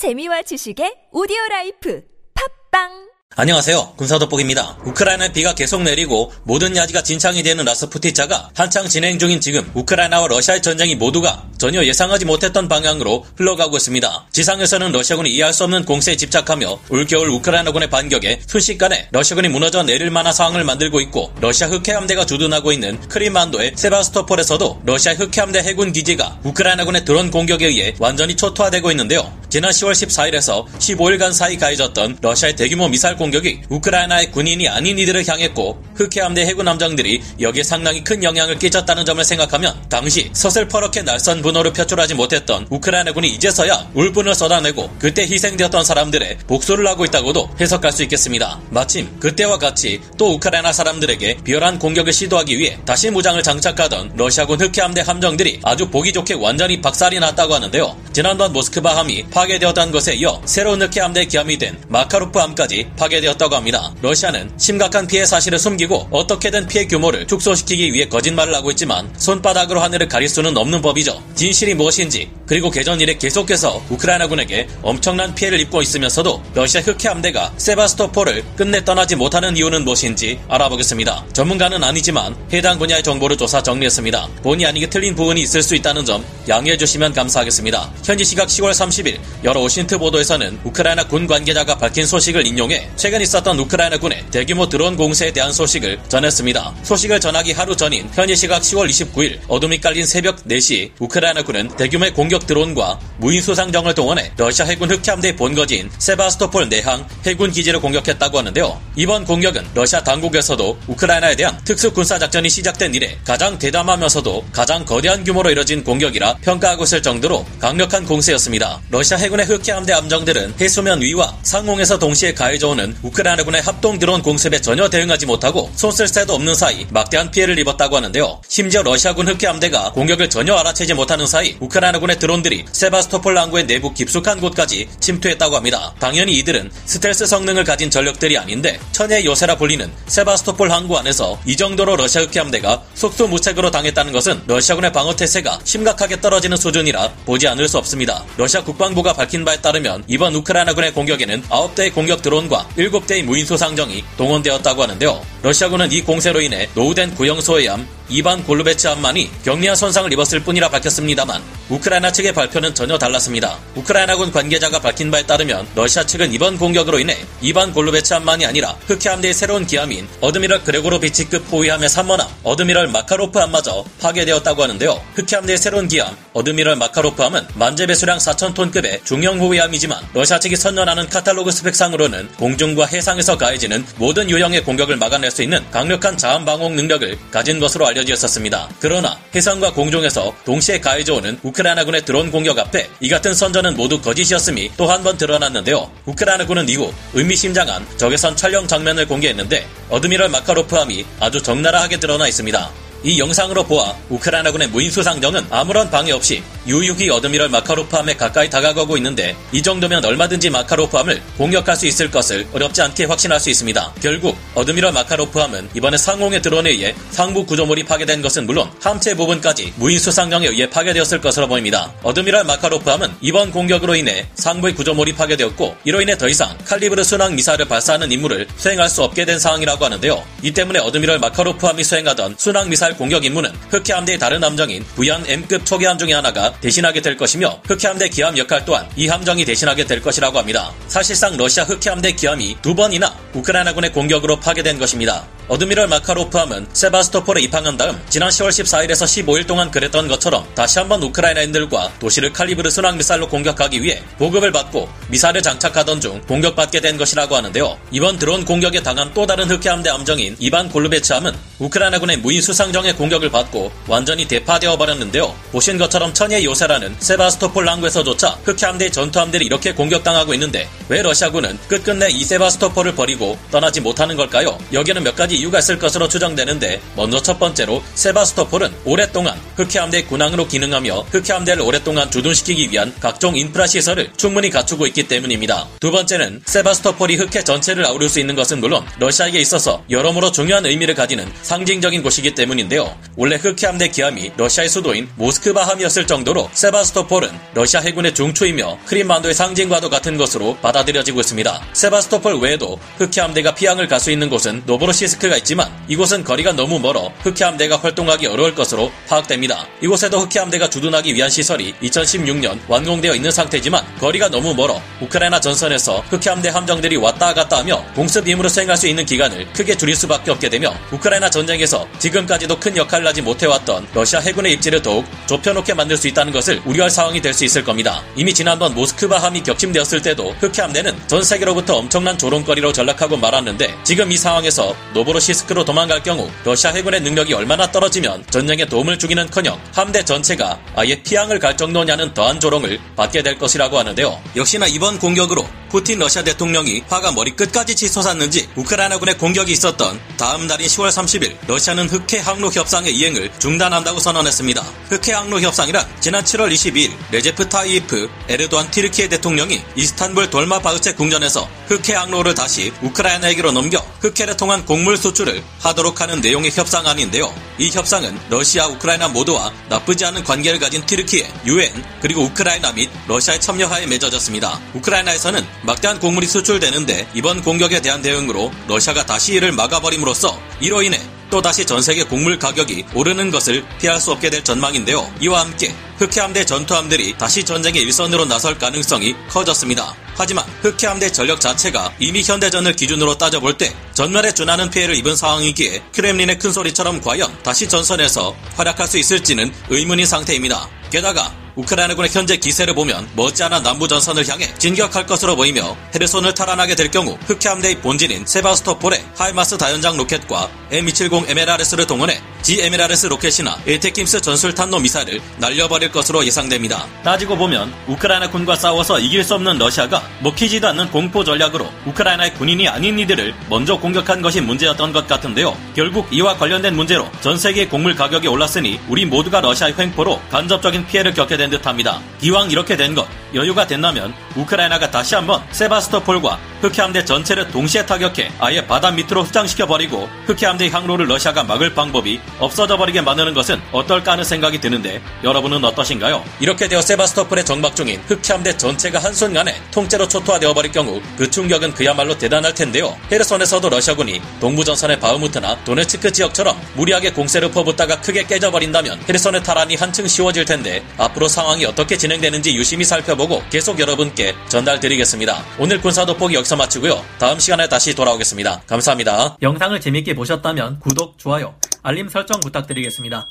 재미와 지식의 오디오 라이프 팟빵 안녕하세요. 군사돋보기입니다. 우크라이나에 비가 계속 내리고 모든 야지가 진창이 되는 라스푸티차가 한창 진행 중인 지금 우크라이나와 러시아의 전쟁이 모두가 전혀 예상하지 못했던 방향으로 흘러가고 있습니다. 지상에서는 러시아군이 이해할 수 없는 공세에 집착하며 올겨울 우크라이나군의 반격에 순식간에 러시아군이 무너져 내릴 만한 상황을 만들고 있고 러시아 흑해함대가 주둔하고 있는 크림반도의 세바스토폴에서도 러시아 흑해함대 해군 기지가 우크라이나군의 드론 공격에 의해 완전히 초토화되고 있는데요. 지난 10월 14일에서 15일간 사이 가해졌던 러시아의 대규모 미사일 공격이 우크라이나의 군인이 아닌 이들을 향했고 흑해함대 해군 함정들이 여기에 상당히 큰 영향을 끼쳤다는 점을 생각하면 당시 서슬퍼렇게 날선 분노를 표출하지 못했던 우크라이나군이 이제서야 울분을 쏟아내고 그때 희생되었던 사람들의 복수를 하고 있다고도 해석할 수 있겠습니다. 마침 그때와 같이 또 우크라이나 사람들에게 비열한 공격을 시도하기 위해 다시 무장을 장착하던 러시아군 흑해함대 함정들이 아주 보기 좋게 완전히 박살이 났다고 하는데요. 지난번 모스크바 함이 파괴되었다는 것에 이어 새로운 흑해함대 기함이 된 마카로프 함까지 파괴되었다고 합니다. 러시아는 심각한 피해 사실을 숨기고 어떻게든 피해 규모를 축소시키기 위해 거짓말을 하고 있지만 손바닥으로 하늘을 가릴 수는 없는 법이죠. 진실이 무엇인지 그리고 개전 이래 계속해서 우크라이나군에게 엄청난 피해를 입고 있으면서도 러시아 흑해함대가 세바스토폴을 끝내 떠나지 못하는 이유는 무엇인지 알아보겠습니다. 전문가는 아니지만 해당 분야의 정보를 조사 정리했습니다. 본의 아니게 틀린 부분이 있을 수 있다는 점 양해해 주시면 감사하겠습니다. 현지 시각 10월 30일 여러 OSINT 보도에서는 우크라이나 군 관계자가 밝힌 소식을 인용해 최근 있었던 우크라이나 군의 대규모 드론 공세에 대한 소식을 전했습니다. 소식을 전하기 하루 전인 현지 시각 10월 29일 어둠이 깔린 새벽 4시 우크라이나 군은 대규모의 공격 드론과 무인 수상정을 동원해 러시아 해군 흑해함대 본거지인 세바스토폴 내항 해군 기지를 공격했다고 하는데요. 이번 공격은 러시아 당국에서도 우크라이나에 대한 특수 군사 작전이 시작된 이래 가장 대담하면서도 가장 거대한 규모로 이뤄진 공격이라 평가하고 있을 정도로 강력한 공세였습니다. 러시아 해군의 흑해함대 함정들은 해수면 위와 상공에서 동시에 가해져오는 우크라이나군의 합동 드론 공습에 전혀 대응하지 못하고 손쓸 새도 없는 사이 막대한 피해를 입었다고 하는데요. 심지어 러시아군 흑해함대가 공격을 전혀 알아채지 못하는 사이 우크라이나군의 드론들이 세바스토폴 항구의 내부 깊숙한 곳까지 침투했다고 합니다. 당연히 이들은 스텔스 성능을 가진 전력들이 아닌데 천혜의 요새라 불리는 세바스토폴 항구 안에서 이 정도로 러시아 흑해함대가 속수무책으로 당했다는 것은 러시아군의 방어 태세가 심각하게 떨어지는 수준이라 보지 않을 수 없습니다. 러시아 국방부가 밝힌 바에 따르면 이번 우크라이나군의 공격에는 9대의 공격 드론과 7대의 무인수상정이 동원되었다고 하는데요. 러시아군은 이 공세로 인해 노후된 구형소해함 이반 골루베츠함만이 경미한 손상을 입었을 뿐이라 밝혔습니다만 우크라이나 측의 발표는 전혀 달랐습니다. 우크라이나군 관계자가 밝힌 바에 따르면 러시아 측은 이번 공격으로 인해 이반 골루베츠함만이 아니라 흑해함대의 새로운 기함인 어드미럴 그레고로비치급 호위함의 3번함 어드미럴 마카로프 함마저 파괴되었다고 하는데요. 흑해함대의 새로운 기함 어드미럴 마카로프 함은 만재 배수량 4,000톤급의 중형 호위함이지만 러시아 측이 선전하는 카탈로그 스펙상으로는 공중과 해상에서 가해지는 모든 유형의 공격을 막아낼 수 있는 강력한 자함 방공 능력을 가진 것으로 알려 알려졌었습니다. 그러나 해상과 공중에서 동시에 가해져오는 우크라이나군의 드론 공격 앞에 이 같은 선전은 모두 거짓이었음이 또 한 번 드러났는데요. 우크라이나군은 이후 의미심장한 적외선 촬영 장면을 공개했는데 어드미럴 마카로프함이 아주 적나라하게 드러나 있습니다. 이 영상으로 보아 우크라이나군의 무인수상정은 아무런 방해 없이 유유히 어드미럴 마카로프함에 가까이 다가가고 있는데 이 정도면 얼마든지 마카로프함을 공격할 수 있을 것을 어렵지 않게 확신할 수 있습니다. 결국 어드미럴 마카로프함은 이번에 상공의 드론에 의해 상부 구조물이 파괴된 것은 물론 함체 부분까지 무인수상정에 의해 파괴되었을 것으로 보입니다. 어드미럴 마카로프함은 이번 공격으로 인해 상부의 구조물이 파괴되었고 이로 인해 더 이상 칼리브르 순항 미사일을 발사하는 임무를 수행할 수 없게 된 상황이라고 하는데요. 이 때문에 어드미럴 마카로프함이 수행하던 순항 미사일 할 공격 임무는 흑해 함대의 다른 함정인 부얀 M급 초계함 중의 하나가 대신하게 될 것이며 흑해함대 기함 역할 또한 이 함정이 대신하게 될 것이라고 합니다. 사실상 러시아 흑해함대 기함이 두 번이나 우크라이나군의 공격으로 파괴된 것입니다. 어드미럴 마카로프 함은 세바스토폴에 입항한 다음 지난 10월 14일에서 15일 동안 그랬던 것처럼 다시 한번 우크라이나인들과 도시를 칼리브르 순항 미사일로 공격하기 위해 보급을 받고 미사일을 장착하던 중 공격받게 된 것이라고 하는데요. 이번 드론 공격에 당한 또 다른 흑해함대 함정인 이반 골루베츠 함은 우크라이나군의 무인 수상정의 공격을 받고 완전히 대파되어 버렸는데요. 보신 것처럼 천의 요새라는 세바스토폴 항구에서조차 흑해함대 전투함들이 이렇게 공격당하고 있는데 왜 러시아군은 끝끝내 이 세바스토폴을 버리고 떠나지 못하는 걸까요? 여기에는 몇 가지 이유가 있을 것으로 추정되는데 먼저 첫 번째로 세바스토폴은 오랫동안 흑해 함대의 군항으로 기능하며 흑해 함대를 오랫동안 주둔시키기 위한 각종 인프라 시설을 충분히 갖추고 있기 때문입니다. 두 번째는 세바스토폴이 흑해 전체를 아우를 수 있는 것은 물론 러시아에게 있어서 여러모로 중요한 의미를 가지는 상징적인 곳이기 때문인데요. 원래 흑해 함대 기함이 러시아의 수도인 모스크바 함이었을 정도로 세바스토폴은 러시아 해군의 중추이며 크림반도의 상징과도 같은 것으로 받아들여지고 있습니다. 세바스토폴 외에도 흑해 함대가 피항을 갈 수 있는 곳은 노보로시스크가 있지만 이곳은 거리가 너무 멀어 흑해 함대가 활동하기 어려울 것으로 파악됩니다. 이곳에도 흑해 함대가 주둔하기 위한 시설이 2016년 완공되어 있는 상태지만 거리가 너무 멀어 우크라이나 전선에서 흑해 함대 함정들이 왔다 갔다 하며 공습 임무를 수행할 수 있는 기간을 크게 줄일 수밖에 없게 되며 우크라이나 전쟁에서 지금까지도 큰 역할을 하지 못해왔던 러시아 해군의 입지를 더욱 좁혀놓게 만들 수 있다는 것을 우려할 상황이 될 수 있을 겁니다. 이미 지난번 모스크바 함이 격침되었을 때도 흑해 함대는 전 세계로부터 엄청난 조롱거리로 전락하고 말았는데 지금 이 상황에서 노보로시스크로 도망갈 경우 러시아 해군의 능력이 얼마나 떨어지면 전쟁에 도움을 주기는커녕 함대 전체가 아예 피항을 갈 정도냐는 더한 조롱을 받게 될 것이라고 하는데요. 역시나 이번 공격으로 푸틴 러시아 대통령이 화가 머리 끝까지 치솟았는지 우크라이나군의 공격이 있었던 다음 날인 10월 30일 러시아는 흑해 항로 협상의 이행을 중단한다고 선언했습니다. 흑해 항로 협상이란 지난 7월 22일 레제프 타이프 에르도안 티르키예 대통령이 이스탄불 돌마바흐체 궁전에서 흑해 항로를 다시 우크라이나에게로 넘겨 흑해를 통한 곡물 수출을 하도록 하는 내용의 협상안인데요. 이 협상은 러시아, 우크라이나 모두와 나쁘지 않은 관계를 가진 티르키예, 유엔, 그리고 우크라이나 및 러시아의 참여하에 맺어졌습니다. 우크라이나에서는 막대한 곡물이 수출되는데 이번 공격에 대한 대응으로 러시아가 다시 이를 막아버림으로써 이로 인해 또다시 전 세계 곡물 가격이 오르는 것을 피할 수 없게 될 전망인데요. 이와 함께 흑해함대 전투함들이 다시 전쟁의 일선으로 나설 가능성이 커졌습니다. 하지만 흑해함대 전력 자체가 이미 현대전을 기준으로 따져볼 때 전멸에 준하는 피해를 입은 상황이기에 크렘린의 큰 소리처럼 과연 다시 전선에서 활약할 수 있을지는 의문인 상태입니다. 게다가 우크라이나군의 현재 기세를 보면 머지않아 남부 전선을 향해 진격할 것으로 보이며 헤르손을 탈환하게 될 경우 흑해함대의 본진인 세바스토폴에 HIMARS 다연장 로켓과 M270 MLRS를 동원해 GMLRS 로켓이나 ATACMS 전술탄도 미사일을 날려버릴 것으로 예상됩니다. 따지고 보면 우크라이나 군과 싸워서 이길 수 없는 러시아가 먹히지도 않는 공포 전략으로 우크라이나의 군인이 아닌 이들을 먼저 공격한 것이 문제였던 것 같은데요. 결국 이와 관련된 문제로 전 세계 곡물 가격이 올랐으니 우리 모두가 러시아의 횡포로 간접적인 피해를 겪게 된 듯합니다. 기왕 이렇게 된 것 여유가 된다면 우크라이나가 다시 한번 세바스토폴과 흑해함대 전체를 동시에 타격해 아예 바다 밑으로 흡장시켜 버리고 흑해함대 항로를 러시아가 막을 방법이 없어져 버리게 만드는 것은 어떨까 하는 생각이 드는데 여러분은 어떠신가요? 이렇게 되어 세바스토폴의 정박 중인 흑해함대 전체가 한순간에 통째로 초토화되어 버릴 경우 그 충격은 그야말로 대단할 텐데요. 헤르손에서도 러시아군이 동부전선의 바흐무트나 도네츠크 지역처럼 무리하게 공세를 퍼붓다가 크게 깨져버린다면 헤르손의 탈환이 한층 쉬워질 텐데 앞으로 상황이 어떻게 진행되는지 유심히 살펴보고 계속 여러분께 전달드리겠습니다. 오늘 군사 돋보기 여기서 마치고요. 다음 시간에 다시 돌아오겠습니다. 감사합니다. 영상을 재밌게 보셨다면 구독, 좋아요, 알림 설정 부탁드리겠습니다.